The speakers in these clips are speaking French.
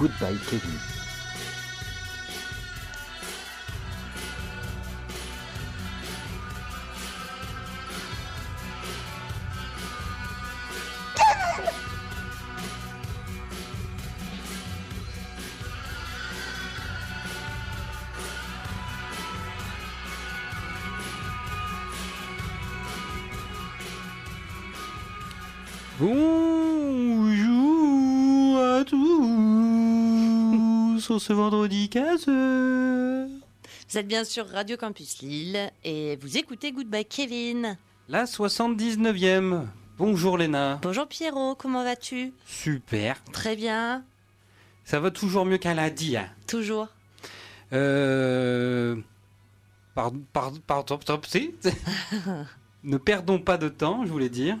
Goodbye Kevin. Ce vendredi 15h. Vous êtes bien sur Radio Campus Lille et vous écoutez Goodbye Kevin. La 79e. Bonjour Léna. Bonjour Pierrot, comment vas-tu? Super. Très bien, Ça va toujours mieux qu'un lundi. hein. toujours. Euh... Pardon, pardon, pardon, pardon, si. ne perdons pas de temps, je voulais dire.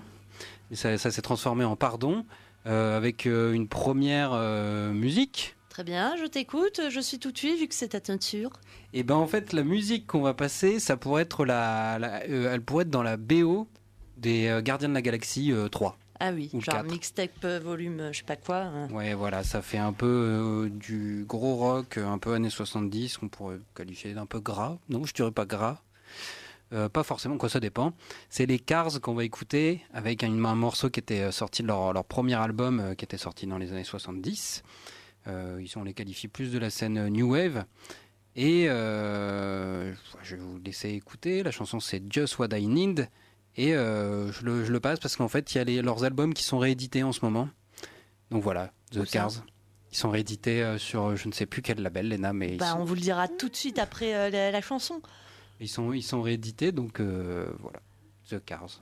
Et ça, ça s'est transformé en pardon euh, avec euh, une première euh, musique. Très bien, je t'écoute, je suis tout oui vu que c'est ta teinture. Et ben en fait la musique qu'on va passer, ça pourrait être la, la- euh, elle pourrait être dans la BO des euh, Gardiens de la Galaxie euh, 3. Ah oui, Ou genre quatre. mixtape euh, volume euh, je sais pas quoi. hein. Ouais voilà, ça fait un peu euh, du gros rock, euh, un peu années 70, qu'on pourrait qualifier d'un peu gras. Non, je dirais pas gras. Euh, pas forcément, quoi, ça dépend. C'est les Cars qu'on va écouter avec un, un morceau qui était euh, sorti de leur, leur premier album euh, qui était sorti dans les années 70. Euh, ils on les qualifie plus de la scène euh, New Wave. Et euh, je vais vous laisser écouter. La chanson c'est Just What I Need. Et je, le, je le passe parce qu'en fait il y a les- leurs albums qui sont réédités en ce moment. Donc voilà, The Cars. Ils sont réédités sur je ne sais plus quel label, Lena, mais Bah, sont, on vous le dira tout de suite après euh, la, la chanson. ils, sont, ils sont réédités. Donc euh, voilà, The Cars.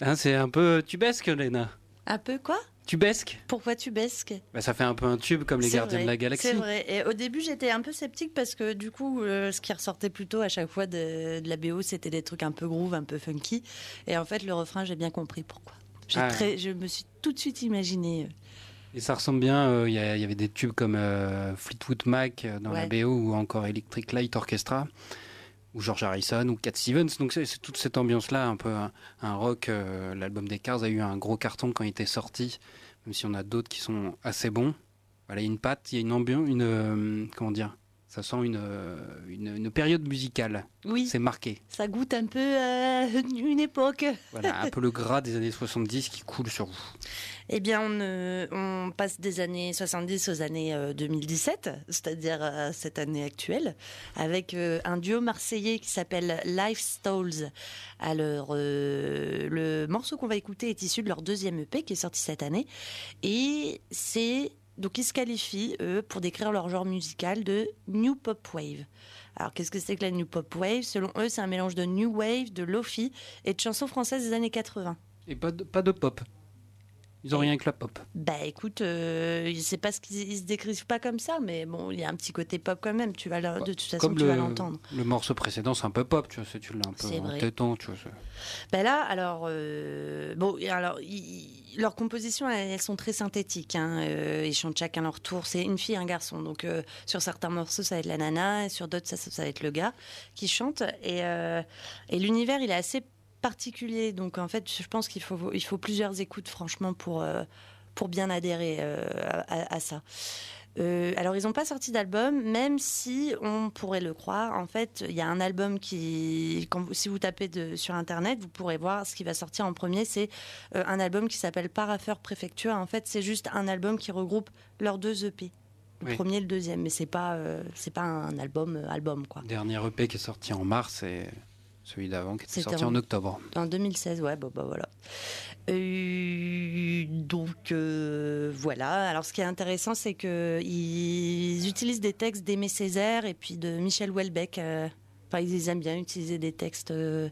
Hein, c'est un peu tubesque, Léna. Un peu quoi? Tubesque Pourquoi tu besques bah, Ça fait un peu un tube comme les gardiens vrai, de la galaxie. C'est vrai. Et au début, j'étais un peu sceptique parce que du coup, euh, ce qui ressortait plutôt à chaque fois de, de la BO, c'était des trucs un peu groove, un peu funky. Et en fait, le refrain, j'ai bien compris pourquoi. Ah. très, je me suis tout de suite imaginé. euh, Et ça ressemble bien, euh, il y, avait des tubes comme euh, Fleetwood Mac dans la. BO ou encore Electric Light Orchestra ou George Harrison ou Cat Stevens. Donc c'est toute cette ambiance-là, un peu un, un rock. euh, L'album des Cars a eu un gros carton quand il était sorti, même si on a d'autres qui sont assez bons. Voilà, il y a une patte, il y a une ambiance, une euh, comment dire, ça sent une, euh, une, une période musicale. Oui, C'est marqué. ça goûte un peu euh, une époque. Voilà, un peu le gras des années 70 qui coule sur vous. Eh bien, on, euh, on passe des années 70 aux années euh, 2017, c'est-à-dire cette année actuelle, avec euh, un duo marseillais qui s'appelle Lifestyles. Alors, euh, le morceau qu'on va écouter est issu de leur deuxième EP qui est sorti cette année, et c'est donc ils se qualifient eux pour décrire leur genre musical de New Pop Wave. Alors, qu'est-ce que c'est que la New Pop Wave? Selon eux, c'est un mélange de New Wave, de Lofi et de chansons françaises des années 80. Et pas de, pas de pop. Ils ont rien que la pop. Bah écoute, euh, c'est pas ce qu'ils ils se décrivent pas comme ça, mais bon, il y a un petit côté pop quand même. Tu vas de toute façon, Comme tu le, vas l'entendre. le morceau précédent, c'est un peu pop, tu vois, tu l'as un peu en téton, tu vois. Bah là, alors euh, bon, alors leurs compositions, elles, elles sont très synthétiques. Hein, euh, ils chantent chacun leur tour. C'est une fille, un garçon. Donc euh, sur certains morceaux, ça va être la nana, et sur d'autres, ça, ça va être le gars qui chante. Et, et l'univers, il est assez particulier. Donc en fait, je pense qu'il faut il faut plusieurs écoutes, franchement, pour euh, pour bien adhérer euh, à, à ça. Euh, alors, ils n'ont pas sorti d'album, même si on pourrait le croire. En fait, il y a un album qui, quand vous- si vous tapez de- sur Internet, vous pourrez voir ce qui va sortir en premier. C'est un album qui s'appelle Parapheur Préfecture. En fait, c'est juste un album qui regroupe leurs deux EP. Le Oui. premier et le deuxième, mais c'est pas, c'est pas un album, album quoi. Dernier EP qui est sorti en mars et celui d'avant qui était sorti en- en octobre. En 2016, ouais, bah, bah, voilà. Euh, donc euh, voilà. Alors ce qui est intéressant, c'est que ils utilisent des textes d'Aimé Césaire et puis de Michel Houellebecq. euh, Enfin, ils aiment bien utiliser des textes euh,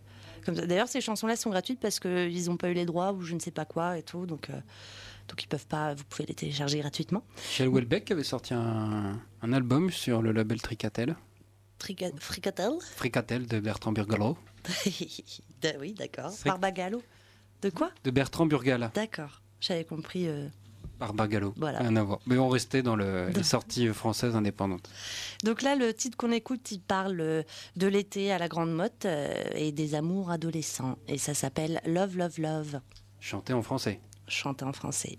comme ça. D'ailleurs, ces chansons-là sont gratuites parce qu'ils n'ont pas eu les droits ou je ne sais pas quoi et tout. Donc, donc ils peuvent pas. Vous pouvez les télécharger gratuitement. Michel Houellebecq avait sorti un, un album sur le label Tricatel, Trica- Fricatel. Fricatel de Bertrand Burgalo. Oui, d'accord. Barbagallo. De quoi? De Bertrand Burgala, D'accord. J'avais compris. euh, Barbagallo. Voilà. Rien à voir. Mais on restait dans le, les sorties françaises indépendantes. Donc là, le titre qu'on écoute, il parle euh, de l'été à la Grande Motte euh, et des amours adolescents. Et ça s'appelle Love, Love, Love, Chanté en français. chanté en français.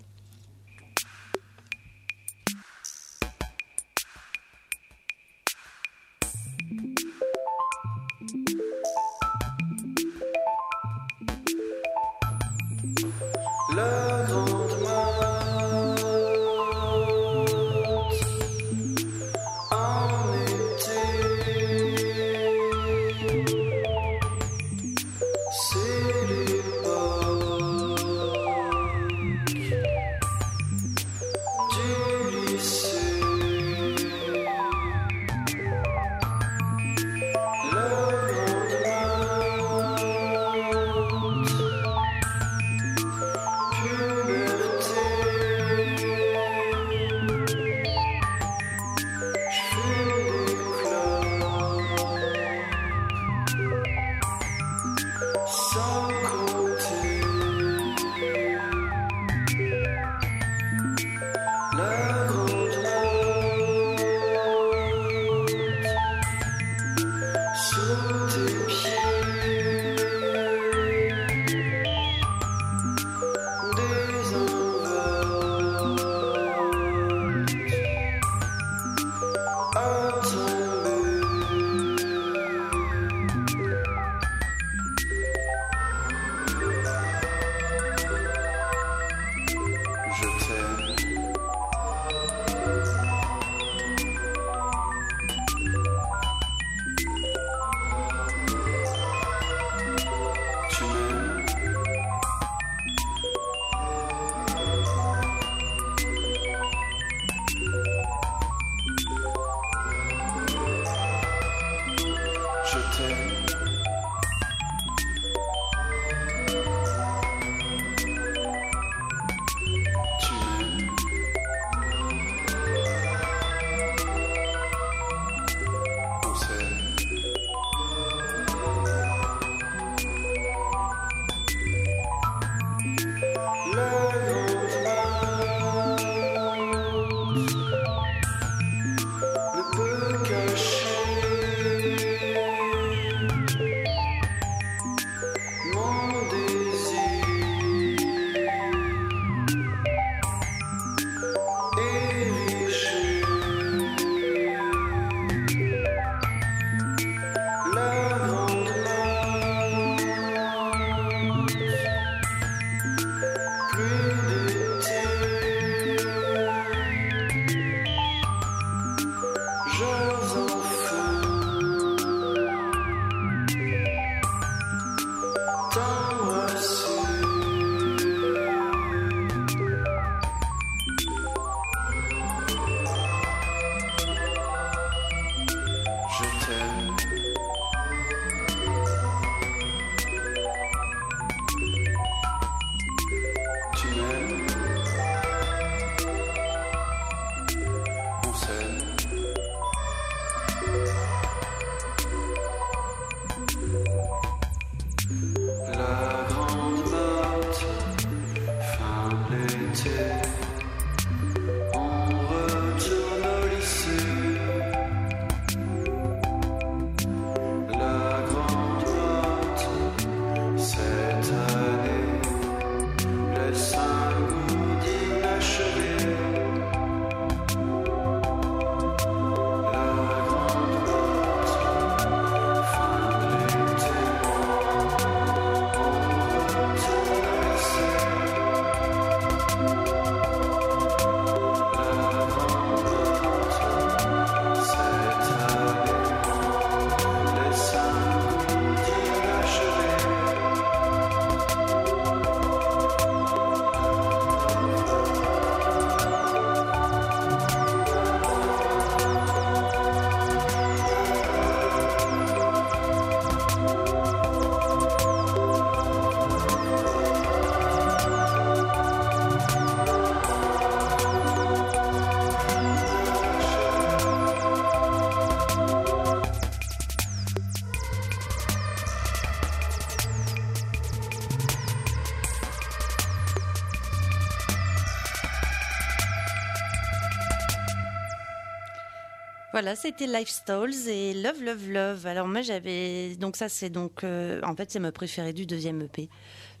Voilà, c'était Lifestyles et Love, Love, Love. Alors moi j'avais donc ça c'est donc euh, en fait c'est ma préférée du deuxième EP,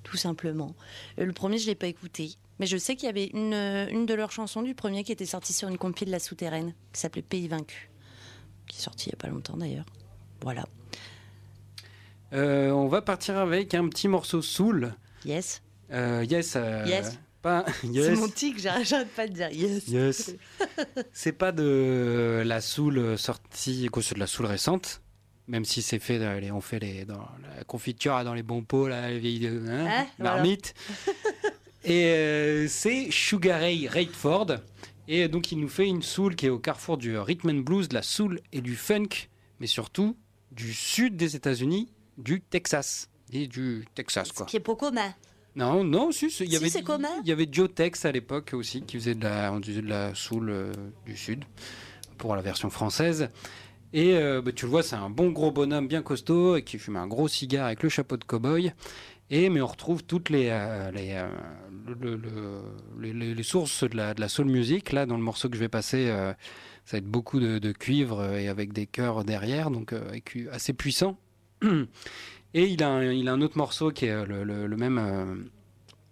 tout simplement. Euh, le premier je l'ai pas écouté, mais je sais qu'il y avait une euh, une de leurs chansons du premier qui était sortie sur une compil de la souterraine qui s'appelait Pays vaincu, qui est sortie il y a pas longtemps d'ailleurs. Voilà. Euh, on va partir avec un petit morceau soul. Yes. Euh, yes. Yes. Pas, C'est mon tic, j'arrête pas de dire yes. Yes. c'est pas de la soul sortie, quoi, c'est de la soul récente. Même si c'est fait, on fait les, dans la confiture, dans les bons pots, là, les vieilles hein, voilà. marmites. Et euh, c'est Sugar Ray Raidford. Et donc, il nous fait une soul qui est au carrefour du rhythm and blues, de la soul et du funk, mais surtout du sud des États-Unis, du Texas. Et du Texas, quoi. Qui est pas commun. Non, non, si, si, il y Si, avait, il y avait Joe Tex à l'époque aussi qui faisait de la, on disait de la soul euh, du sud pour la version française. Et euh, bah, tu le vois, c'est un bon gros bonhomme bien costaud et qui fume un gros cigare avec le chapeau de cow-boy. Et mais on retrouve toutes les euh, les, euh, le- le- les, les- les sources de la, de la soul music là dans le morceau que je vais passer. euh, ça va être beaucoup de, de cuivre et avec des chœurs derrière, donc assez puissant. Et il a, un, autre morceau qui est euh, le, même, euh,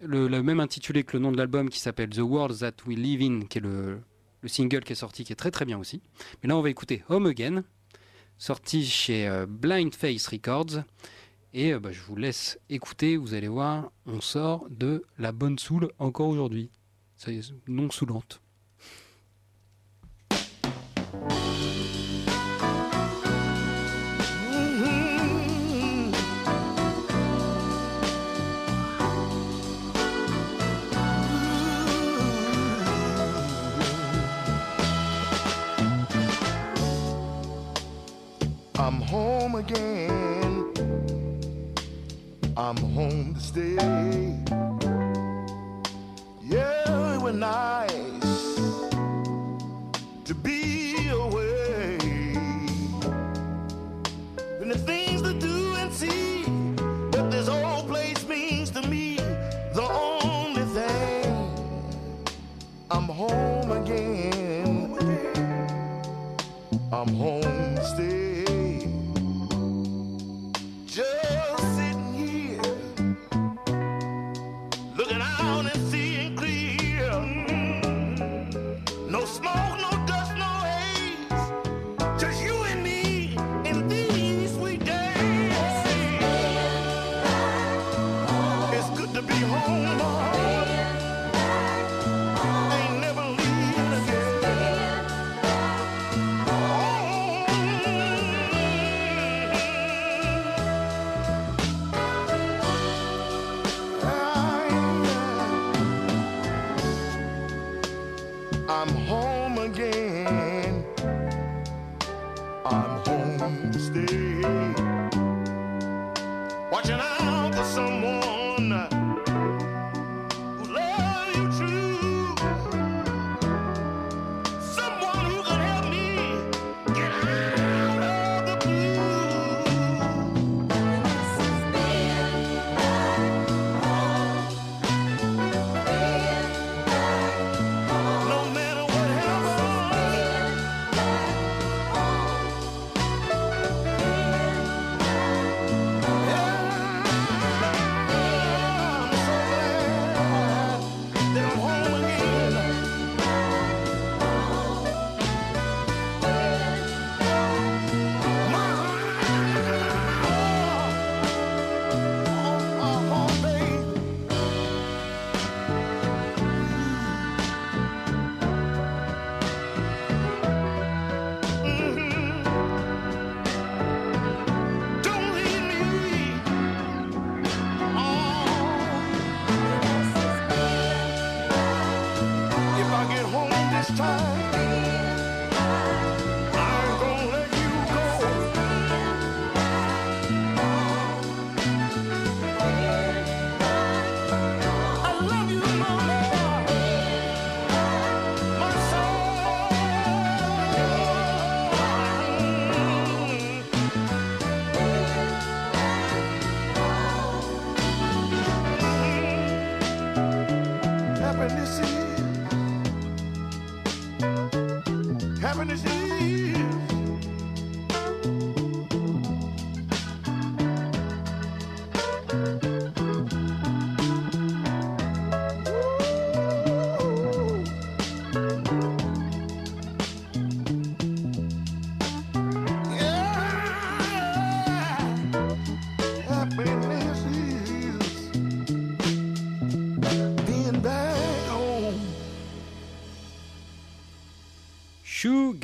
le, même intitulé que le nom de l'album qui s'appelle The World That We Live In, qui est le, le single qui est sorti, qui est très très bien aussi. Mais là, on va écouter Home Again, sorti chez euh, Blind Face Records. Et bah, je vous laisse écouter, vous allez voir, on sort de la bonne soul encore aujourd'hui. Non saoulante. I'm home to stay. Yeah, it was nice to be away. And the things to do and see, what this whole place means to me, the only thing. I'm home again. I'm home to stay.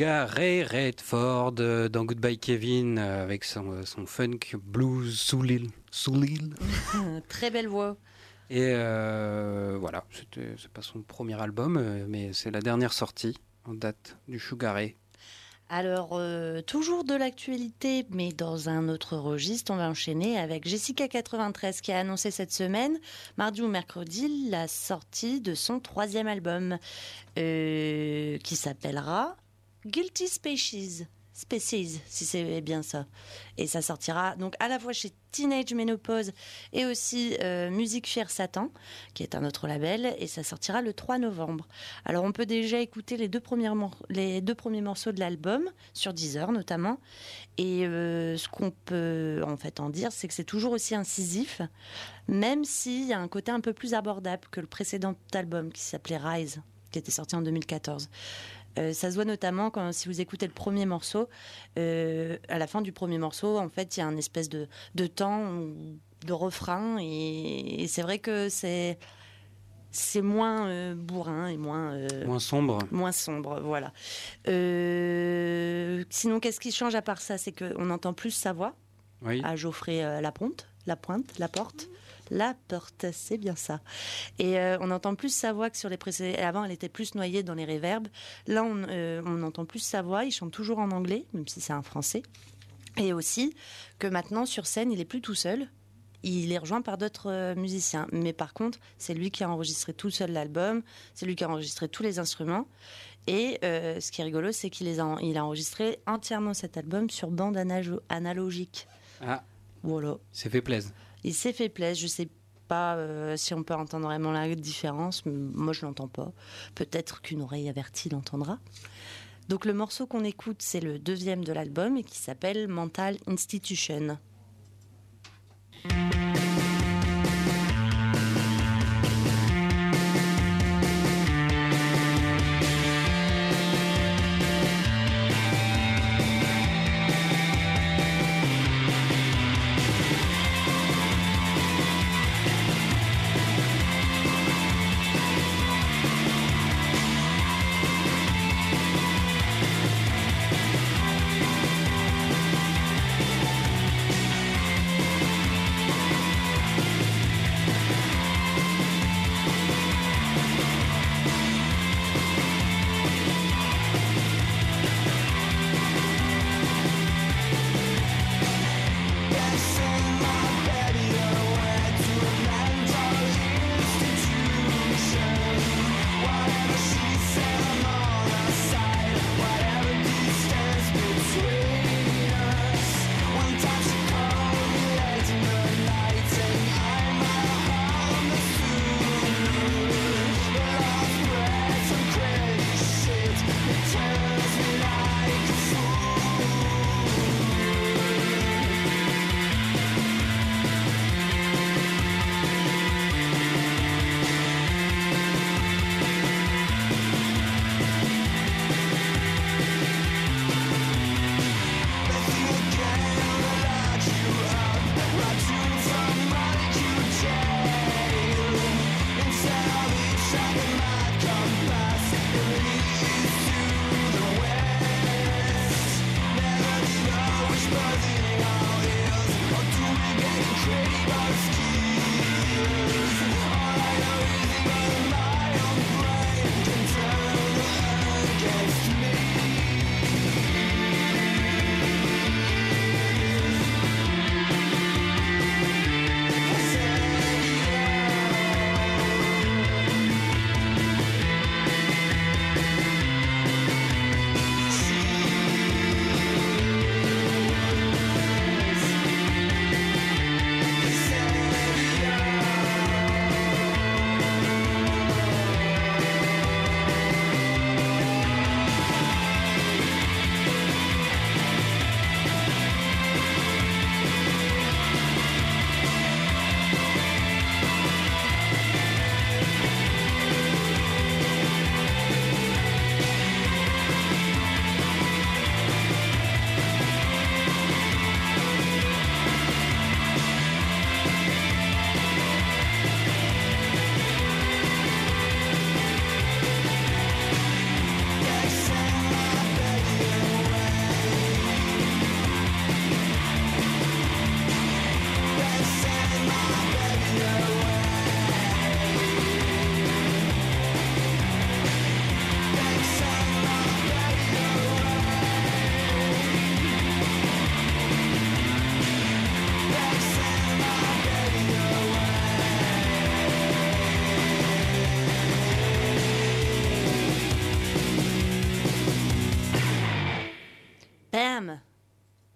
Sugar Ray Redford euh, dans Goodbye Kevin euh, avec son, euh, son funk blues sous l'île. Sous l'île. Très belle voix. Et voilà, c'est pas son premier album, mais c'est la dernière sortie en date du Sugar Ray. Alors, euh, toujours de l'actualité, mais dans un autre registre, on va enchaîner avec Jessica 93 qui a annoncé cette semaine, mardi ou mercredi, la sortie de son troisième album euh, qui s'appellera Guilty Species. Species, si c'est bien ça. Et ça sortira donc à la fois chez Teenage Menopause et aussi euh, Musique Fier Satan, qui est un autre label, et ça sortira le 3 novembre. Alors on peut déjà écouter les deux, les deux premiers morceaux de l'album, sur Deezer notamment. Et euh, ce qu'on peut en fait en dire, c'est que c'est toujours aussi incisif, même s'il y a un côté un peu plus abordable que le précédent album qui s'appelait Rise, qui était sorti en 2014. Euh, ça se voit notamment quand si vous écoutez le premier morceau, euh, à la fin du premier morceau, en fait, il y a un espèce de, de temps, de refrain, et, et c'est vrai que c'est c'est moins euh, bourrin et moins euh, Moins sombre. moins sombre, voilà. Euh, sinon, qu'est-ce qui change à part ça? C'est qu'on entend plus sa voix Oui. à Geoffrey Lapointe, la pointe, la porte. La porte, c'est bien ça. Et euh, on entend plus sa voix que sur les précédents. Avant, elle était plus noyée dans les réverbes. Là, on, euh, on entend plus sa voix. Il chante toujours en anglais, même si c'est un français. Et aussi que maintenant, sur scène, il est plus tout seul. Il est rejoint par d'autres euh, musiciens. Mais par contre, c'est lui qui a enregistré tout seul l'album. C'est lui qui a enregistré tous les instruments. Et euh, ce qui est rigolo, c'est qu'il a, il a enregistré entièrement cet album sur bande analo- analogique. Ah, Voilà. c'est fait plaisir. Il s'est fait plaisir. Je sais pas euh, si on peut entendre vraiment la différence. Moi, je l'entends pas. Peut-être qu'une oreille avertie l'entendra. Donc, le morceau qu'on écoute, c'est le deuxième de l'album et qui s'appelle Mental Institution.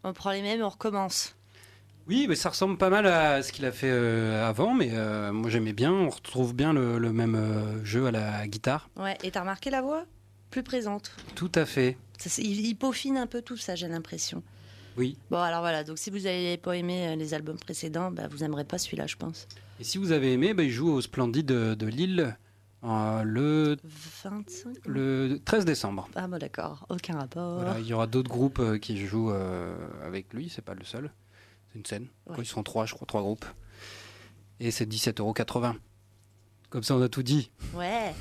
On prend les mêmes, on recommence. Oui, mais ça ressemble pas mal à ce qu'il a fait euh, avant, mais euh, moi j'aimais bien. On retrouve bien le, le même euh, jeu à la guitare. Ouais, et t'as remarqué la voix? Plus présente. Tout à fait. Ça, il, il peaufine un peu tout ça, j'ai l'impression. Oui. Bon, alors voilà, donc si vous n'avez pas aimé les albums précédents, bah, vous n'aimerez pas celui-là, je pense. Et si vous avez aimé, bah, il joue au Splendide de, de Lille euh, le, 25 le 13 décembre. Ah bon, d'accord, aucun rapport. Voilà, il y aura d'autres groupes euh, qui jouent euh, avec lui, c'est pas le seul. C'est une scène. Ouais. Quoi, ils sont trois, je crois, trois groupes. Et c'est 17,80€. Comme ça, on a tout dit. Ouais,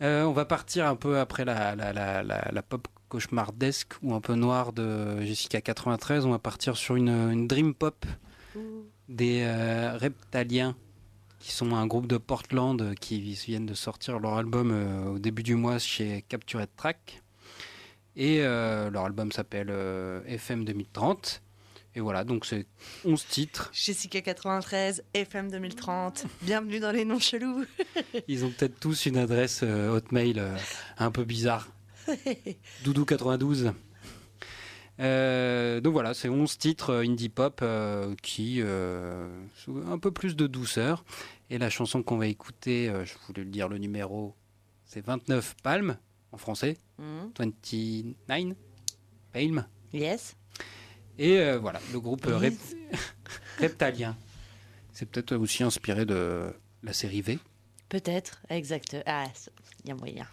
on va partir un peu après la, la, la, la, la pop cauchemardesque ou un peu noire de Jessica 93. On va partir sur une, une dream pop des Reptaliens, qui sont un groupe de Portland euh, qui viennent de sortir leur album euh, au début du mois chez Captured Track. Et euh, leur album s'appelle FM 2030. Et voilà, donc c'est 11 titres. Jessica 93, FM 2030, bienvenue dans les noms chelous. Ils ont peut-être tous une adresse euh, Hotmail euh, un peu bizarre. Doudou92. Euh, donc voilà, c'est 11 titres euh, indie pop euh, qui euh, un peu plus de douceur. Et la chanson qu'on va écouter, je voulais le dire le numéro, c'est 29 Palmes en français. Mhm. 29 Palmes. Yes. Et voilà, le groupe Rep-. Reptalien. C'est peut-être aussi inspiré de la série V. Peut-être, exact. Ah, il y a moyen.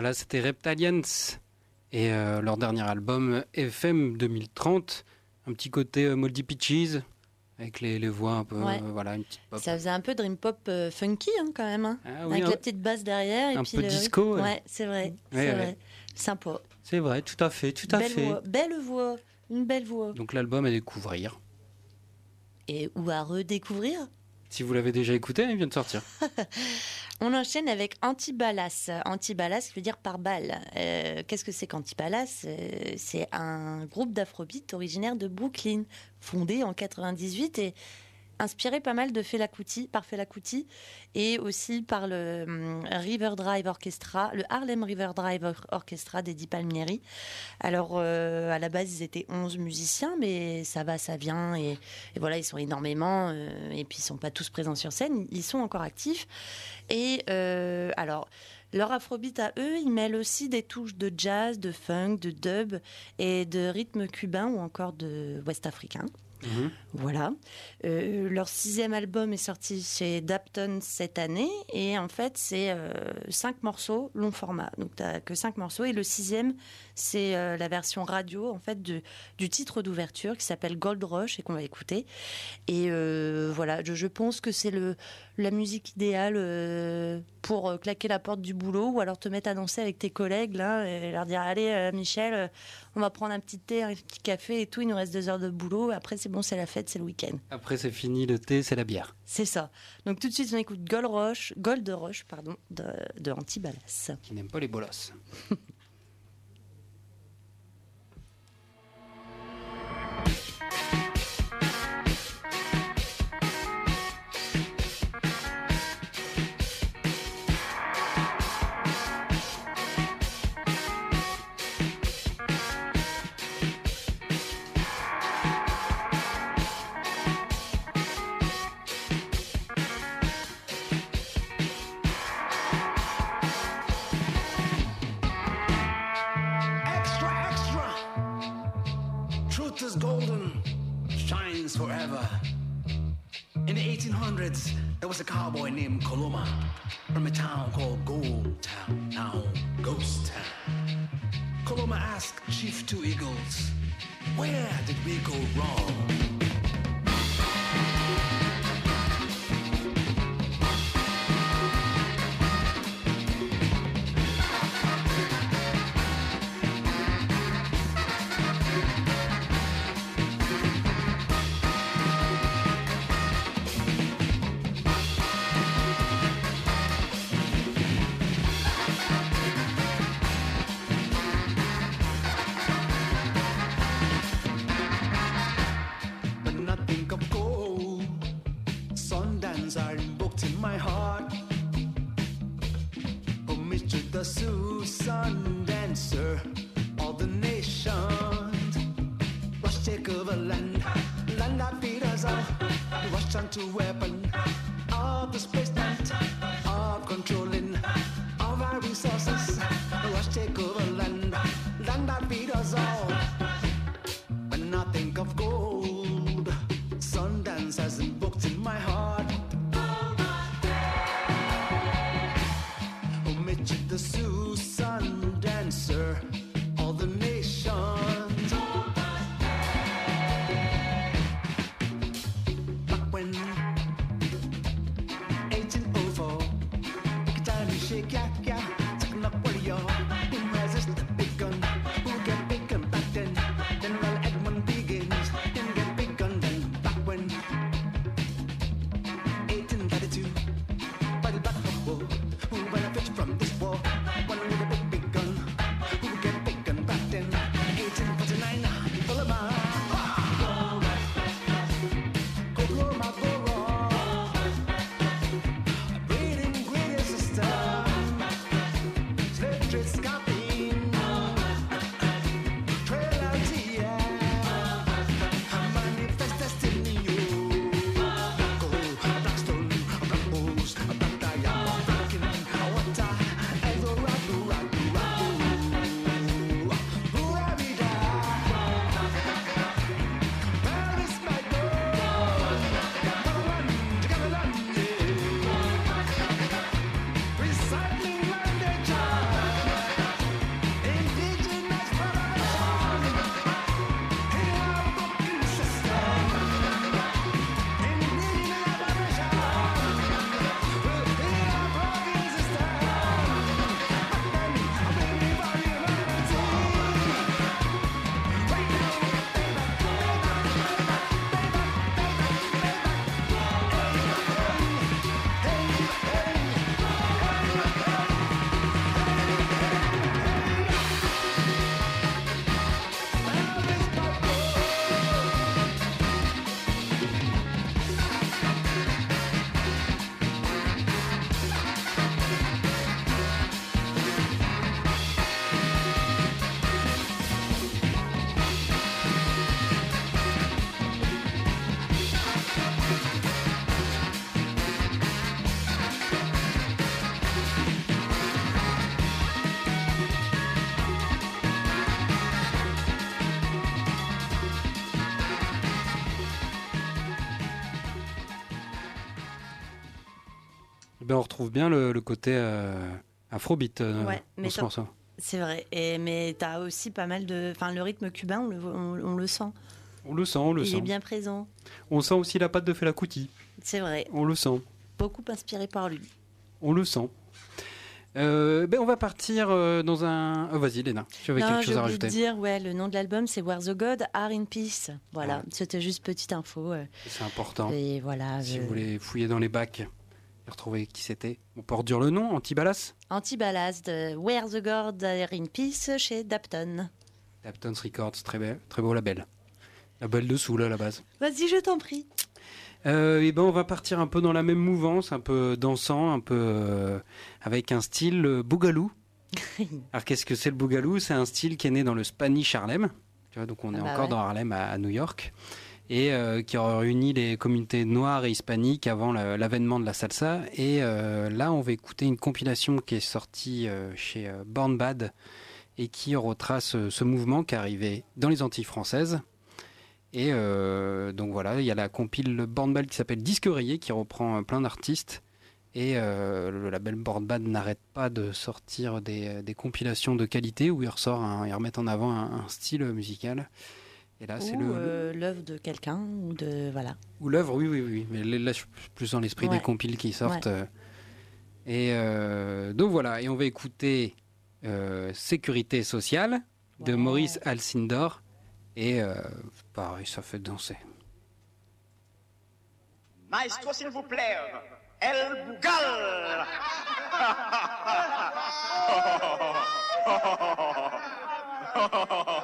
Voilà, c'était Reptalians et euh, leur dernier album FM 2030. Un petit côté euh, Moldy Peaches avec les, les voix un peu, Ouais. euh, voilà, une petite pop. Ça faisait un peu dream pop euh, funky hein, quand même. hein. Ah oui, Avec hein, la petite basse derrière. Et un puis peu le- disco, ouais. C'est vrai. Ouais, c'est ouais. vrai. Sympa. c'est vrai, tout à fait, tout à belle fait. voix. Belle voix. Une belle voix. Donc l'album à découvrir. Et ou à redécouvrir. Si vous l'avez déjà écouté, il vient de sortir. On enchaîne avec Antibalas. Antibalas, veut dire par balle. Euh, Qu'est-ce que c'est qu'Antibalas Euh, C'est un groupe d'afrobeat originaire de Brooklyn, fondé en 98 et inspiré pas mal de Fela Kuti, par Fela Kuti et aussi par le hum, River Drive Orchestra, le Harlem River Drive Or- Orchestra d'Eddie Palmieri. Alors, euh, à la base, ils étaient 11 musiciens, mais ça va, ça vient. Et, voilà, ils sont énormément. euh, et puis, ils sont pas tous présents sur scène. Ils sont encore actifs. Et euh, alors, leur afrobeat à eux, ils mêlent aussi des touches de jazz, de funk, de dub et de rythme cubain ou encore de ouest africain. Mhm. Voilà. Euh, leur sixième album est sorti chez Dapton cette année et en fait c'est euh, cinq morceaux long format. Donc t'as que cinq morceaux et le sixième c'est euh, la version radio en fait de- du titre d'ouverture qui s'appelle Gold Rush et qu'on va écouter. Et euh, voilà, je, je pense que c'est le la musique idéale euh, pour claquer la porte du boulot ou alors te mettre à danser avec tes collègues là et leur dire allez Michel on va prendre un petit thé, un petit café et tout, il nous reste deux heures de boulot, après c'est bon, c'est la fête, c'est le week-end. Après, c'est fini, le thé, c'est la bière. C'est ça. Donc tout de suite, on écoute Gold Rush, Gold Rush pardon, de, de Antibalas. Qui n'aime pas les bolosses. 1800s, there was a cowboy named Coloma from a town called Gold Town, now Ghost Town. Coloma asked Chief Two Eagles, Where did we go wrong? Ben, on retrouve bien le, le côté euh, afrobeat euh, Ouais, dans mais ce morceau. C'est vrai. Et, mais tu as aussi pas mal de. Enfin, le rythme cubain, on le, on, on le sent. On le sent, on le Il sent. est bien présent. On sent aussi la patte de Fela Kuti. C'est vrai. On le sent. Beaucoup inspiré par lui. On le sent. Euh, ben, on va partir dans un. Oh, Vas-y, Léna, tu avais non, quelque chose à rajouter. dire, ouais, le nom de l'album, c'est Where the God? Are in Peace. Voilà, Ouais. c'était juste petite info. C'est important. Et voilà. Si je- vous voulez fouiller dans les bacs et retrouver qui c'était, on peut redire le nom, Antibalas? Anti-Ballast de Where the God Are in Peace chez Dapton. Daptons Records, très, belle, très beau label. Label dessous, là, à la base. Vas-y, je t'en prie. Euh, et ben, on va partir un peu dans la même mouvance, un peu dansant, un peu euh, avec un style euh, bougalou. Alors, qu'est-ce que c'est le bougalou C'est un style qui est né dans le Spanish Harlem. Tu vois, donc, on est Ah bah encore ouais. dans Harlem à, à New York. Et euh, qui a réuni les communautés noires et hispaniques avant la- l'avènement de la salsa. Et euh, là, on va écouter une compilation qui est sortie euh, chez Born Bad et qui retrace ce mouvement qui est arrivé dans les Antilles françaises. Et donc voilà, il y a la compile Born Bad qui s'appelle Disque Rayé qui reprend plein d'artistes. Et le label Born Bad n'arrête pas de sortir des, compilations de qualité où ils, ressort remettent en avant un style musical. Et là, c'est le, euh, l'œuvre de quelqu'un, ou de. Voilà. ou l'œuvre, oui, oui, oui. Mais là, je suis plus dans l'esprit Ouais. des compiles qui sortent. euh. Et euh, donc voilà, et on va écouter euh, Sécurité sociale de Ouais. Maurice Alcindor. Et euh, pareil, ça fait danser. Maestro, s'il vous plaît. El Bougal.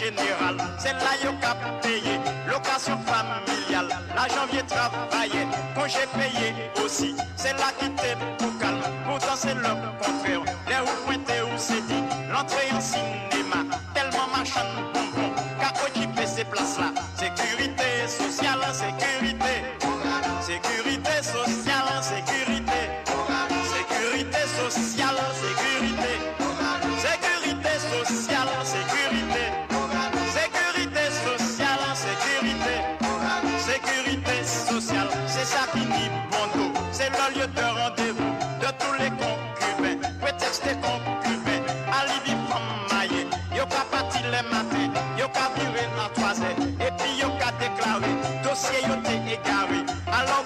C'est là yo cap payé. Location familiale, l'argent vient travailler. Congé payé aussi, c'est là qui t'est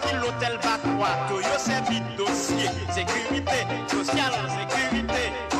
que l'hôtel va croire, tout yo servi dossier. Sécurité sociale. Sécurité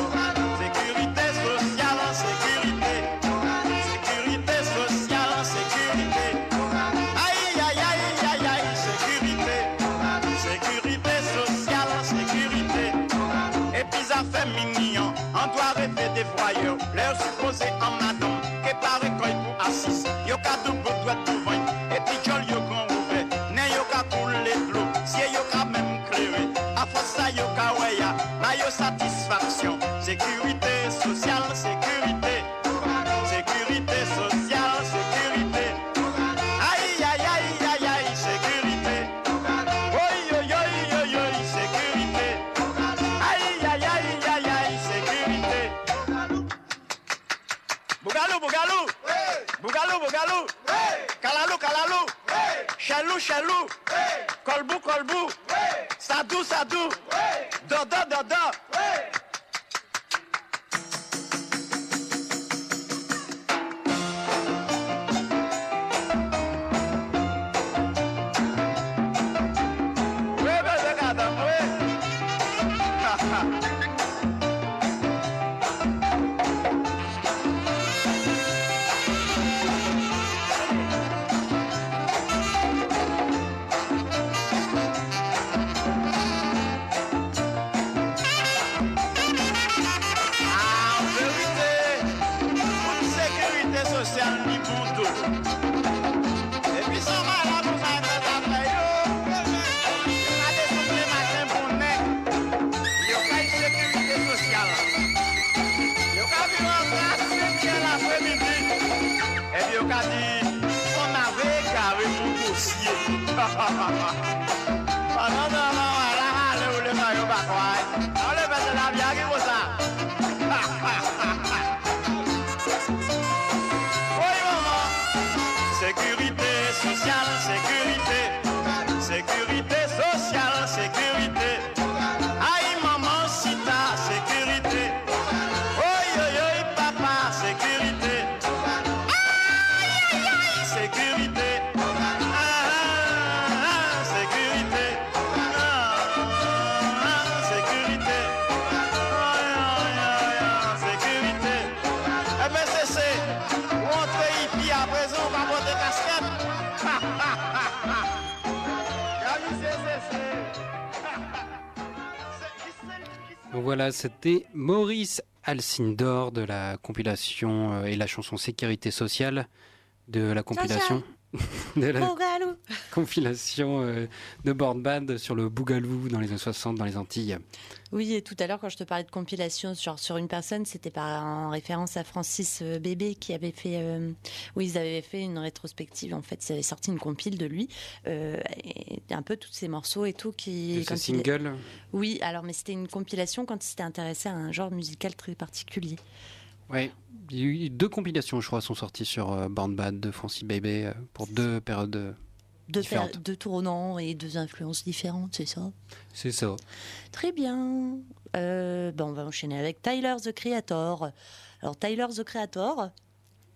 Chalou, Chalou. Kolbou, Kolbou. Sadou, Sadou. Dodo, Dodo. après-midi, et bien, on a dit, on avait carré mon dossier. voilà, c'était Maurice Alcindor de la compilation euh, et la chanson Sécurité sociale de la compilation de la Bougalou. compilation euh, de band sur le Bougalou dans les années 60 dans les Antilles. Oui, et tout à l'heure, quand je te parlais de compilation genre sur une personne, c'était en référence à Francis euh, Bébé qui avait fait. euh, oui, ils avaient fait une rétrospective. En fait, ils avaient sorti une compile de lui, euh, et un peu tous ces morceaux et tout qui. Ce quand il- single? Oui, alors, mais c'était une compilation quand il s'était intéressé à un genre musical très particulier. Ouais, il y a eu deux compilations, je crois, sont sorties sur euh, board band de Francis Bébé pour deux périodes. Deux, tournants et deux influences différentes, c'est ça? C'est ça. Très bien. Euh, ben, on va enchaîner avec Tyler the Creator. Alors, Tyler the Creator,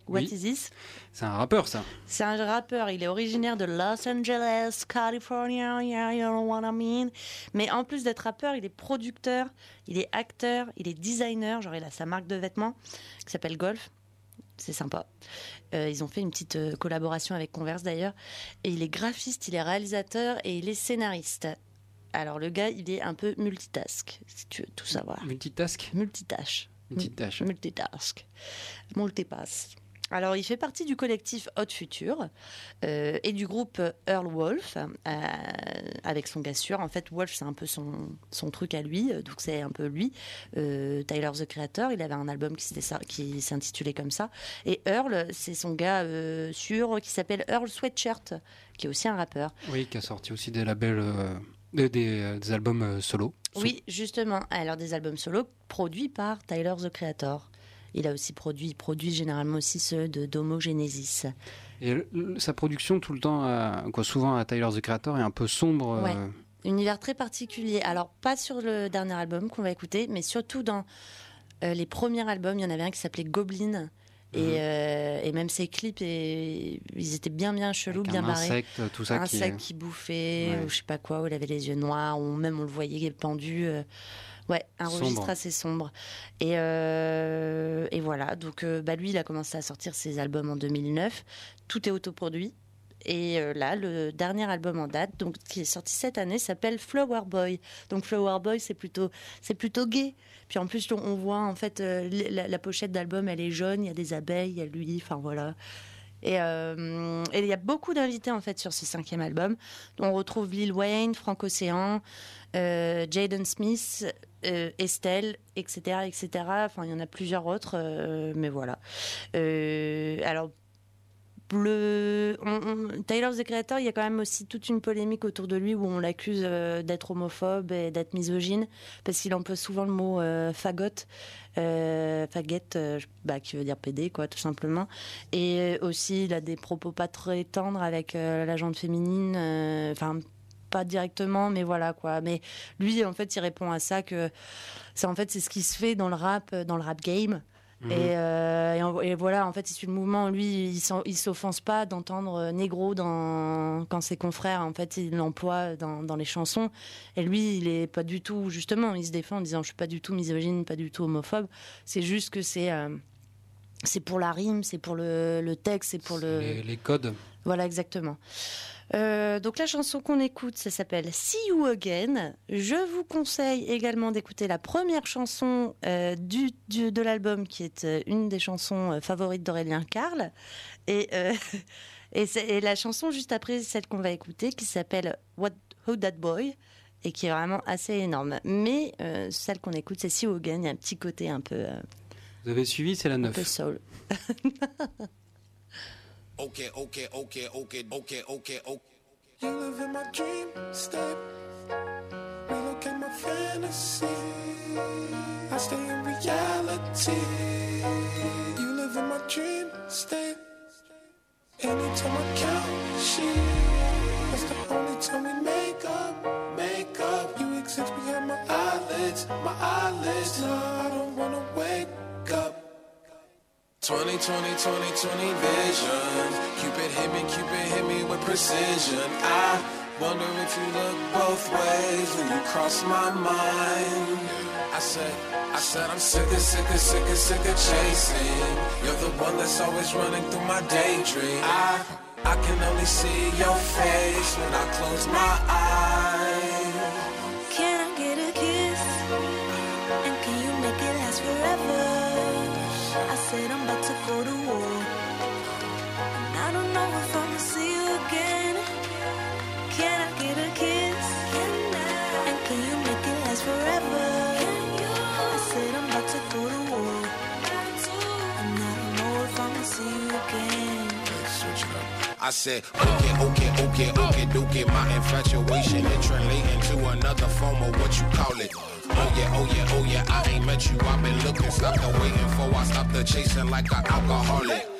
what Oui. is this? C'est un rappeur, ça. C'est un rappeur, il est originaire de Los Angeles, California, yeah, you know what I mean. Mais en plus d'être rappeur, il est producteur, il est acteur, il est designer, genre il a sa marque de vêtements qui s'appelle Golf. C'est sympa. Euh, ils ont fait une petite euh, collaboration avec Converse d'ailleurs. Et il est graphiste, il est réalisateur et il est scénariste. Alors le gars, il est un peu multitask, si tu veux tout savoir. Multitask? Multitâche. Multitâche. Multitask. Multipass. Alors, il fait partie du collectif Hot Future euh, et du groupe Earl Wolf, euh, avec son gars sûr. En fait, Wolf, c'est un peu son, son truc à lui, euh, donc c'est un peu lui. Euh, Tyler, the Creator, il avait un album qui s'intitulait comme ça. Et Earl, c'est son gars sûr qui s'appelle Earl Sweatshirt, qui est aussi un rappeur. Oui, qui a sorti aussi des labels, des, albums solo. Oui, justement. Alors, des albums solo produits par Tyler, the Creator. Il a aussi produit, il produit généralement aussi ceux de Domo Genesis. Et le- sa production, tout le temps, à- quoi, souvent à Tyler the Creator, est un peu sombre. Ouais. euh, Univers très particulier. Alors, pas sur le dernier album qu'on va écouter, mais surtout dans euh, les premiers albums. Il y en avait un qui s'appelait Goblin. Et, Mhm. euh, et même ses clips, et, ils étaient bien, bien chelous, bien un barrés. insecte, tout ça un qui est... qui bouffait, Ouais. ou je sais pas quoi, où il avait les yeux noirs, ou même on le voyait pendu. Ouais, un Sombre. registre assez sombre. Et, euh, et voilà, donc euh, bah, lui, il a commencé à sortir ses albums en 2009. Tout est autoproduit. Et euh, là, le dernier album en date, donc qui est sorti cette année, s'appelle Flower Boy. Donc Flower Boy, c'est plutôt, c'est plutôt gay. Puis en plus, on, voit en fait la, la pochette d'album, elle est jaune, il y a des abeilles, il y a lui, enfin voilà. Et euh, et il y a beaucoup d'invités en fait sur ce cinquième album. On retrouve Lil Wayne, Frank Ocean, euh, Jaden Smith, euh, Estelle, etc., etc. Enfin, il y en a plusieurs autres, euh, mais voilà. Euh, alors. Le, on- on- Tyler the Creator, il y a quand même aussi toute une polémique autour de lui où on l'accuse d'être homophobe et d'être misogyne parce qu'il emploie souvent le mot fagot, euh, faguette, bah, qui veut dire PD, quoi, tout simplement. Et aussi, il a des propos pas très tendres avec la gente féminine. Enfin, pas directement, mais voilà quoi. Mais lui, en fait, il répond à ça que c'est en fait c'est ce qui se fait dans le rap, euh, dans le rap game. Mhm. Et, euh, et voilà, en fait, il suit le mouvement. Lui, il s'offense pas d'entendre euh, négro dans, quand ses confrères, en fait, il l'emploie dans, dans les chansons. Et lui, il est pas du tout, justement, il se défend en disant Je suis pas du tout misogyne, pas du tout homophobe. C'est juste que c'est. euh, c'est pour la rime, c'est pour le, le texte, c'est pour le. les, les codes. Voilà, exactement. Euh, donc la chanson qu'on écoute, ça s'appelle See You Again. Je vous conseille également d'écouter la première chanson euh, du, du- de l'album, qui est euh, une des chansons favorites d'Aurélien Carl. Et, et, c'est- et la chanson juste après, celle qu'on va écouter, qui s'appelle What Who That Boy et qui est vraiment assez énorme. Mais celle qu'on écoute, c'est See You Again. Il y a un petit côté un peu, Vous avez suivi, c'est la un peu 9. soul. Okay, okay, okay, okay, okay, okay, okay. You live in my dream state. Relocate my fantasy. I stay in reality. You live in my dream state. Anytime I count sheep, that's the only time we make up, make up. You exist behind my eyelids, my eyelids. No, I don't. 20, 20, 20, 20 vision. Cupid hit me, Cupid hit me with precision. I wonder if you look both ways when you cross my mind. I said, I said I'm sick of, sick of, sick of, sick of chasing. You're the one that's always running through my daydream. I, I can only see your face when I close my eyes. I said, okay, okay, okay, okay, okay. My infatuation it translating to another form of what you call it. Oh yeah, oh yeah, oh yeah. I ain't met you. I've been looking, stopped waiting for. I stopped the chasing like an alcoholic.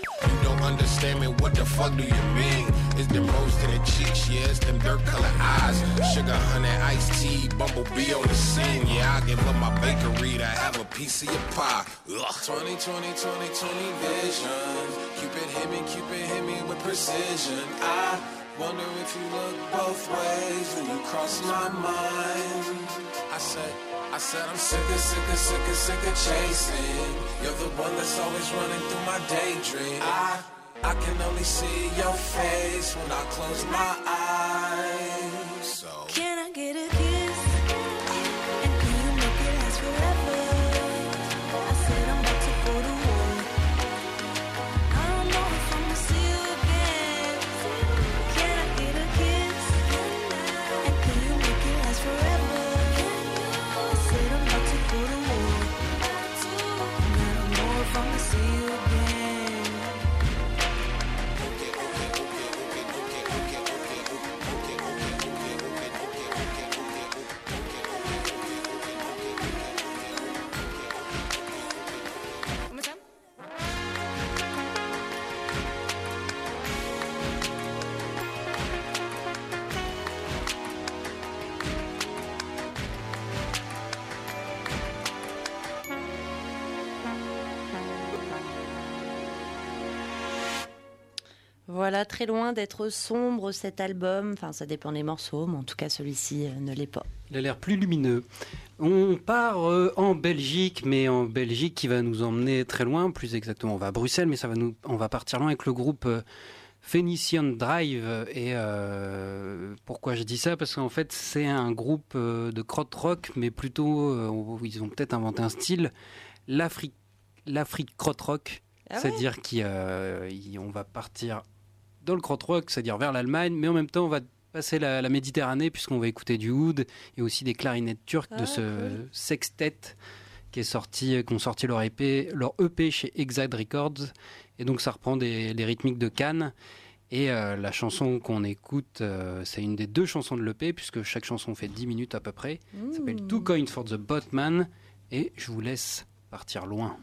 Don't understand me. What the fuck do you mean? It's them rose to the cheeks, yeah. It's them dirt colored eyes. Sugar, honey, iced tea, bumblebee on the scene. Yeah, I give up my bakery to have a piece of your pie. Ugh. 20, 20, 20, 20 vision. Cupid hit me, Cupid hit me with precision. I wonder if you look both ways when you cross my mind. I said, I said I'm sick of, sick of, sick of, sick of chasing. You're the one that's always running through my daydream. I, I can only see your face when I close my eyes. Voilà, très loin d'être sombre cet album. Enfin, ça dépend des morceaux, mais en tout cas, celui-ci euh, ne l'est pas. Il a l'air plus lumineux. On part euh, en Belgique, mais en Belgique qui va nous emmener très loin. Plus exactement, on va à Bruxelles, mais ça va nous, on va partir loin avec le groupe euh, Phoenician Drive. Et euh, pourquoi je dis ça? Parce qu'en fait, c'est un groupe de crot rock, mais plutôt, euh, ils ont peut-être inventé un style, l'Afrique, crot rock. Ah ouais? C'est-à-dire qu'on va partir dans le crot rock, c'est-à-dire vers l'Allemagne, mais en même temps, on va passer la, la Méditerranée puisqu'on va écouter du oud et aussi des clarinettes turques de Ah, ce cool. sextet qui est sorti, qui ont sorti leur EP, leur EP chez Exide Records. Et donc ça reprend des, les rythmiques de Cannes. Et euh, la chanson qu'on écoute, euh, c'est une des deux chansons de l'EP, puisque chaque chanson fait 10 minutes à peu près. Ça s'appelle Two Coins for the Botman. Et je vous laisse partir loin.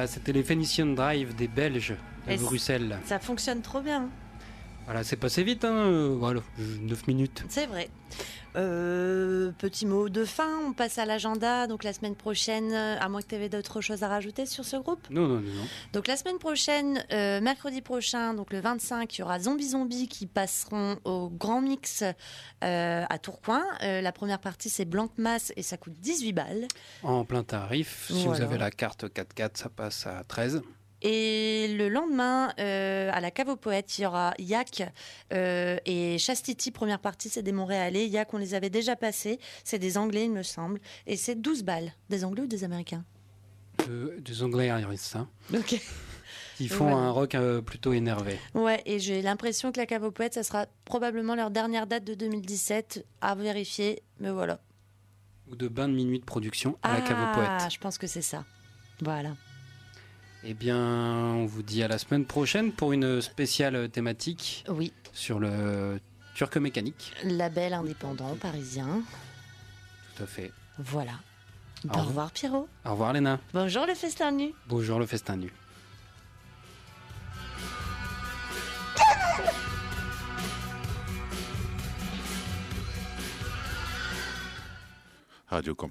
Voilà, c'était les Phoenician Drive des Belges c- Bruxelles. Ça fonctionne trop bien. Voilà, c'est passé vite, hein. euh, Voilà, 9 minutes. C'est vrai. Euh, petit mot de fin, on passe à l'agenda. Donc la semaine prochaine, euh, à moins que tu aies d'autres choses à rajouter sur ce groupe. Non, non, non, non. Donc la semaine prochaine, euh, mercredi prochain, donc le 25, il y aura Zombie Zombie qui passeront au Grand Mix euh, à Tourcoing. La première partie c'est Blanc Masse et ça coûte 18 balles. En plein tarif. Si vous avez la carte 4x4, ça passe à 13. Et le lendemain, euh, à la cave aux poètes, il y aura Yak euh, et Chastity, première partie, c'est des Montréalais. Yak, on les avait déjà passés. C'est des Anglais, il me semble. Et c'est 12 balles. Des Anglais ou des Américains Euh, des Anglais Iris, hein. Ok. Ils font un rock plutôt énervé. Ouais, et j'ai l'impression que la cave aux poètes, ça sera probablement leur dernière date de 2017 à vérifier. Mais voilà. Ou de bain de minuit de production à la cave aux Ah, poètes. je pense que c'est ça. Voilà. Eh bien, on vous dit à la semaine prochaine pour une spéciale thématique Oui, sur le turc mécanique. label indépendant parisien. Tout à fait. Voilà. Au Au revoir. Pierrot. Au revoir Léna. Bonjour le festin nu. Bonjour le festin nu. Radio Campus.